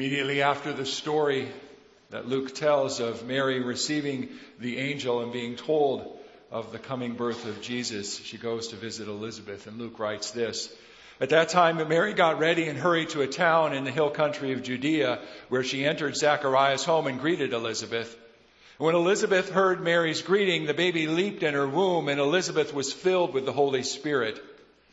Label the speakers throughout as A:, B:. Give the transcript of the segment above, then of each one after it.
A: Immediately after the story that Luke tells of Mary receiving the angel and being told of the coming birth of Jesus, she goes to visit Elizabeth. And Luke writes this At that time, Mary got ready and hurried to a town in the hill country of Judea, where she entered Zachariah's home and greeted Elizabeth. When Elizabeth heard Mary's greeting, the baby leaped in her womb, and Elizabeth was filled with the Holy Spirit.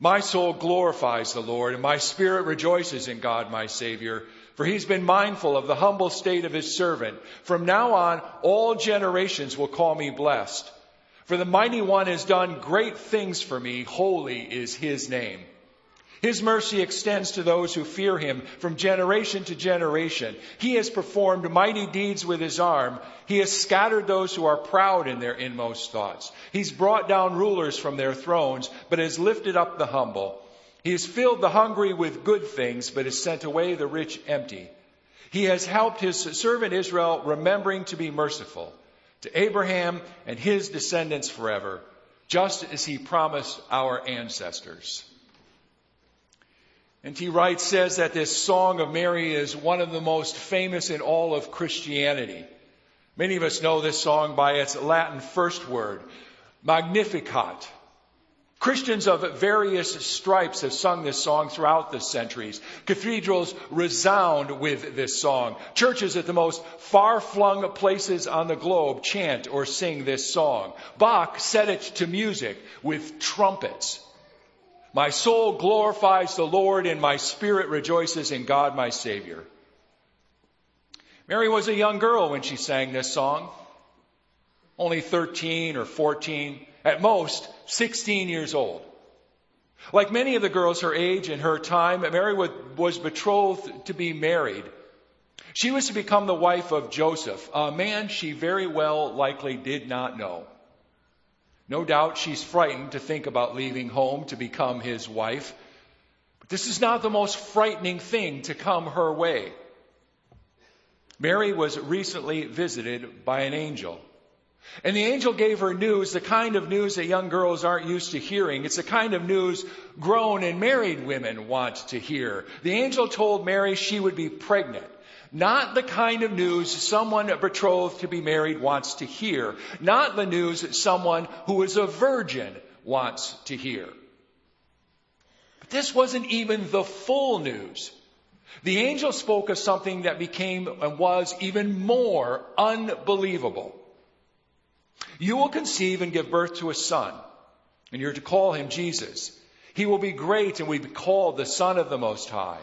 A: my soul glorifies the Lord, and my spirit rejoices in God my Savior, for he's been mindful of the humble state of his servant. From now on, all generations will call me blessed. For the mighty one has done great things for me. Holy is his name. His mercy extends to those who fear him from generation to generation. He has performed mighty deeds with his arm. He has scattered those who are proud in their inmost thoughts. He's brought down rulers from their thrones, but has lifted up the humble. He has filled the hungry with good things, but has sent away the rich empty. He has helped his servant Israel, remembering to be merciful to Abraham and his descendants forever, just as he promised our ancestors. N. T. Wright says that this Song of Mary is one of the most famous in all of Christianity. Many of us know this song by its Latin first word, Magnificat. Christians of various stripes have sung this song throughout the centuries. Cathedrals resound with this song. Churches at the most far-flung places on the globe chant or sing this song. Bach set it to music with trumpets. My soul glorifies the Lord and my spirit rejoices in God my Savior. Mary was a young girl when she sang this song. Only 13 or 14, at most 16 years old. Like many of the girls her age and her time, Mary was betrothed to be married. She was to become the wife of Joseph, a man she very well likely did not know. No doubt she's frightened to think about leaving home to become his wife. But this is not the most frightening thing to come her way. Mary was recently visited by an angel. And the angel gave her news, the kind of news that young girls aren't used to hearing. It's the kind of news grown and married women want to hear. The angel told Mary she would be pregnant. Not the kind of news someone betrothed to be married wants to hear. Not the news someone who is a virgin wants to hear. But this wasn't even the full news. The angel spoke of something that became and was even more unbelievable. You will conceive and give birth to a son, and you're to call him Jesus. He will be great and will be called the Son of the Most High.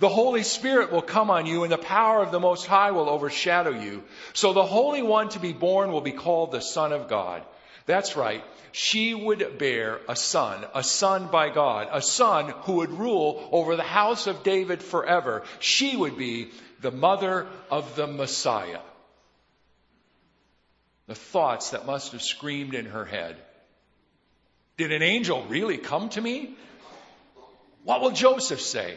A: The Holy Spirit will come on you and the power of the Most High will overshadow you. So the Holy One to be born will be called the Son of God. That's right. She would bear a son, a son by God, a son who would rule over the house of David forever. She would be the mother of the Messiah. The thoughts that must have screamed in her head. Did an angel really come to me? What will Joseph say?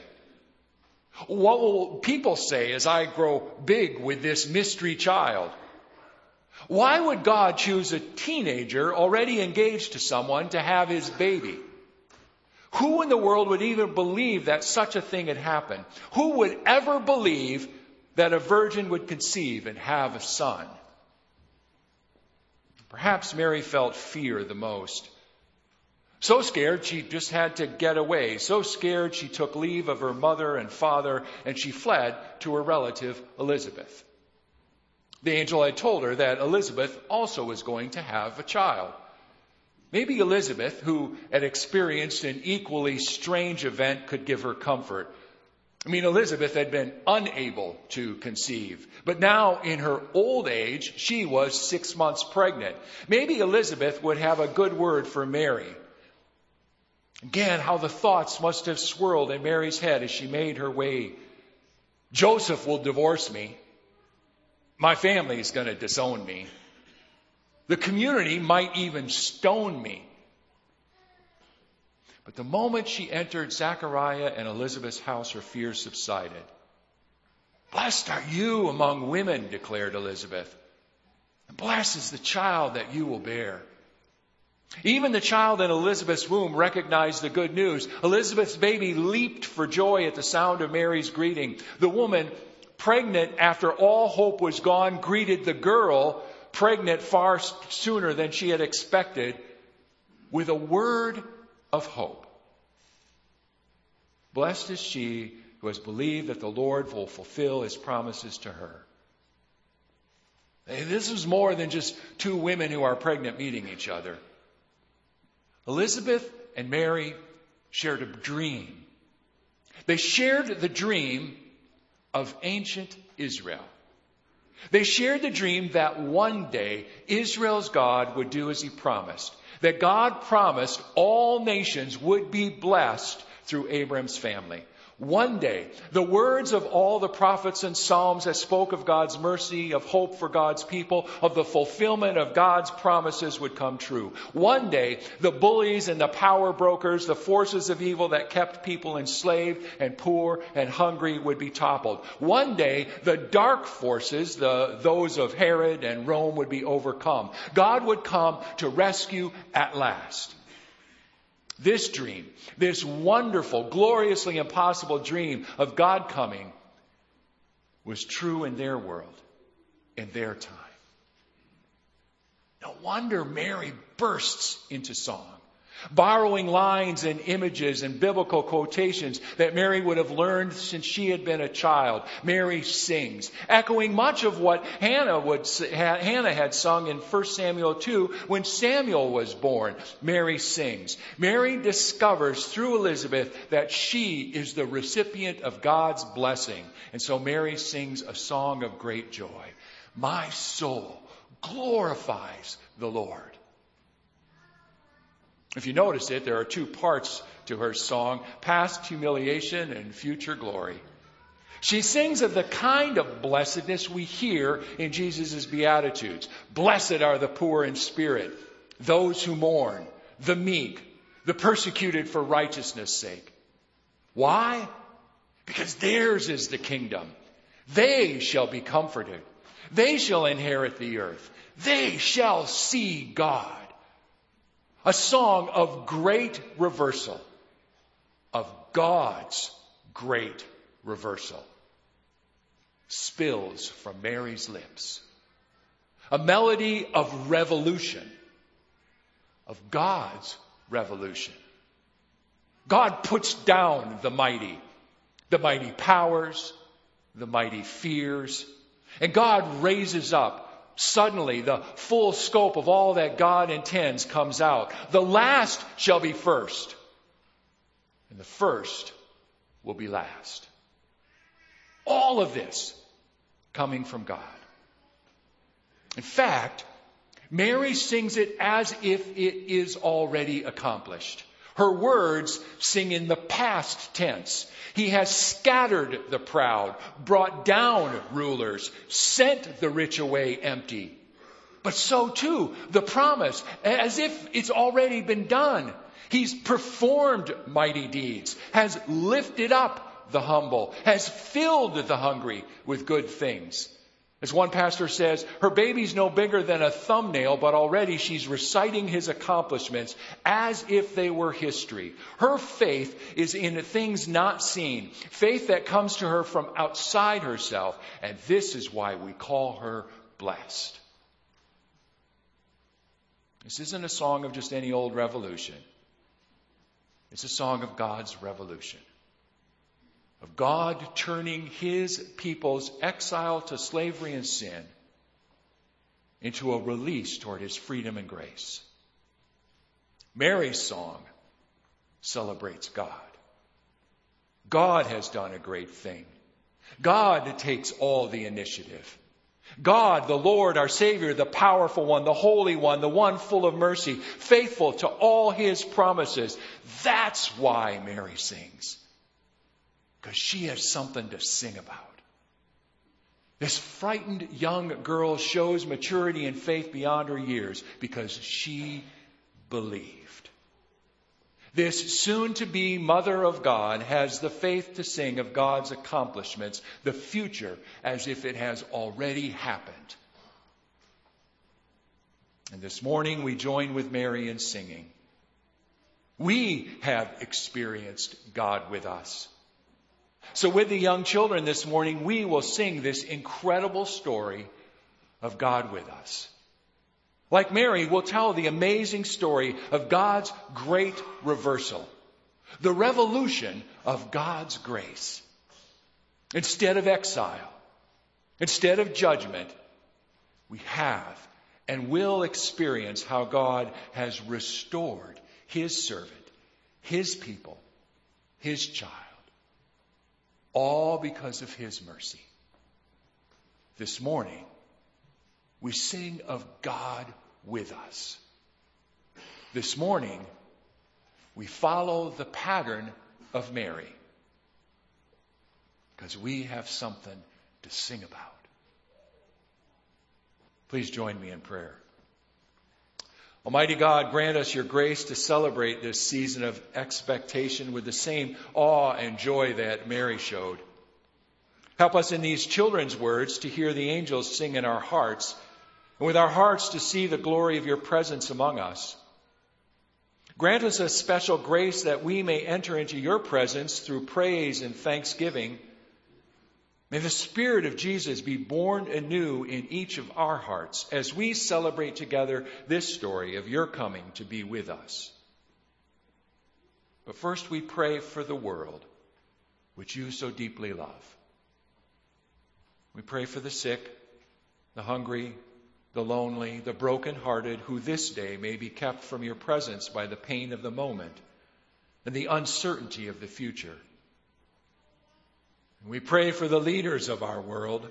A: What will people say as I grow big with this mystery child? Why would God choose a teenager already engaged to someone to have his baby? Who in the world would even believe that such a thing had happened? Who would ever believe that a virgin would conceive and have a son? Perhaps Mary felt fear the most. So scared she just had to get away. So scared she took leave of her mother and father and she fled to her relative Elizabeth. The angel had told her that Elizabeth also was going to have a child. Maybe Elizabeth, who had experienced an equally strange event, could give her comfort. I mean, Elizabeth had been unable to conceive, but now in her old age, she was six months pregnant. Maybe Elizabeth would have a good word for Mary. Again, how the thoughts must have swirled in Mary's head as she made her way. Joseph will divorce me. My family is going to disown me. The community might even stone me. But the moment she entered Zachariah and Elizabeth's house, her fears subsided. Blessed are you among women, declared Elizabeth. And blessed is the child that you will bear. Even the child in Elizabeth's womb recognized the good news. Elizabeth's baby leaped for joy at the sound of Mary's greeting. The woman, pregnant after all hope was gone, greeted the girl, pregnant far sooner than she had expected, with a word of hope. Blessed is she who has believed that the Lord will fulfill his promises to her. This is more than just two women who are pregnant meeting each other. Elizabeth and Mary shared a dream. They shared the dream of ancient Israel. They shared the dream that one day Israel's God would do as he promised. That God promised all nations would be blessed through Abram's family. One day, the words of all the prophets and Psalms that spoke of God's mercy, of hope for God's people, of the fulfillment of God's promises would come true. One day, the bullies and the power brokers, the forces of evil that kept people enslaved and poor and hungry would be toppled. One day, the dark forces, the, those of Herod and Rome would be overcome. God would come to rescue at last. This dream, this wonderful, gloriously impossible dream of God coming, was true in their world, in their time. No wonder Mary bursts into song borrowing lines and images and biblical quotations that Mary would have learned since she had been a child. Mary sings, echoing much of what Hannah would Hannah had sung in 1 Samuel 2 when Samuel was born. Mary sings. Mary discovers through Elizabeth that she is the recipient of God's blessing. And so Mary sings a song of great joy. My soul glorifies the Lord. If you notice it, there are two parts to her song past humiliation and future glory. She sings of the kind of blessedness we hear in Jesus' Beatitudes. Blessed are the poor in spirit, those who mourn, the meek, the persecuted for righteousness' sake. Why? Because theirs is the kingdom. They shall be comforted. They shall inherit the earth. They shall see God. A song of great reversal, of God's great reversal, spills from Mary's lips. A melody of revolution, of God's revolution. God puts down the mighty, the mighty powers, the mighty fears, and God raises up Suddenly, the full scope of all that God intends comes out. The last shall be first, and the first will be last. All of this coming from God. In fact, Mary sings it as if it is already accomplished. Her words sing in the past tense. He has scattered the proud, brought down rulers, sent the rich away empty. But so too, the promise, as if it's already been done. He's performed mighty deeds, has lifted up the humble, has filled the hungry with good things. As one pastor says, her baby's no bigger than a thumbnail, but already she's reciting his accomplishments as if they were history. Her faith is in things not seen, faith that comes to her from outside herself, and this is why we call her blessed. This isn't a song of just any old revolution. It's a song of God's revolution of God turning his people's exile to slavery and sin into a release toward his freedom and grace. Mary's song celebrates God. God has done a great thing. God takes all the initiative. God, the Lord, our Savior, the powerful one, the Holy One, the one full of mercy, faithful to all His promises. That's why Mary sings because she has something to sing about. This frightened young girl shows maturity and faith beyond her years because she believed. This soon to be mother of God has the faith to sing of God's accomplishments, the future as if it has already happened. And this morning we join with Mary in singing. We have experienced God with us. So, with the young children this morning, we will sing this incredible story of God with us. Like Mary, we'll tell the amazing story of God's great reversal, the revolution of God's grace. Instead of exile, instead of judgment, we have and will experience how God has restored His servant, His people, His child all because of His mercy. This morning, we sing of God with us. This morning, we follow the pattern of Mary because we have something to sing about. Please join me in prayer. Almighty God, grant us your grace to celebrate this season of expectation with the same awe and joy that Mary showed. Help us in these children's words to hear the angels sing in our hearts, and with our hearts to see the glory of your presence among us. Grant us a special grace that we may enter into your presence through praise and thanksgiving May the Spirit of Jesus be born anew in each of our hearts as we celebrate together this story of your coming to be with us. But first, we pray for the world, which you so deeply love. We pray for the sick, the hungry, the lonely, the broken-hearted, who this day may be kept from your presence by the pain of the moment and the uncertainty of the future. We pray for the leaders of our world.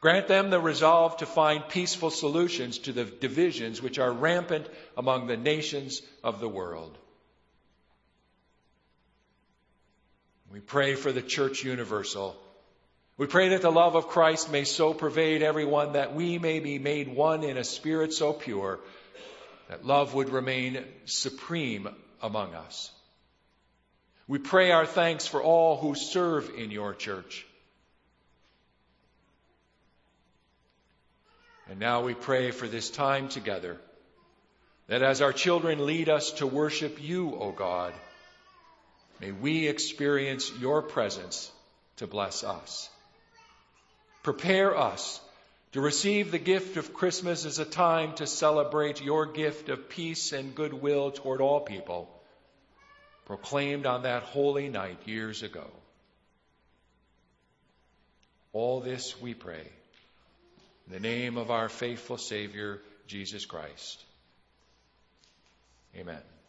A: Grant them the resolve to find peaceful solutions to the divisions which are rampant among the nations of the world. We pray for the Church Universal. We pray that the love of Christ may so pervade everyone that we may be made one in a spirit so pure that love would remain supreme among us. We pray our thanks for all who serve in your church. And now we pray for this time together, that as our children lead us to worship you, O God, may we experience your presence to bless us. Prepare us to receive the gift of Christmas as a time to celebrate your gift of peace and goodwill toward all people proclaimed on that holy night years ago. All this we pray in the name of our faithful Savior, Jesus Christ. Amen.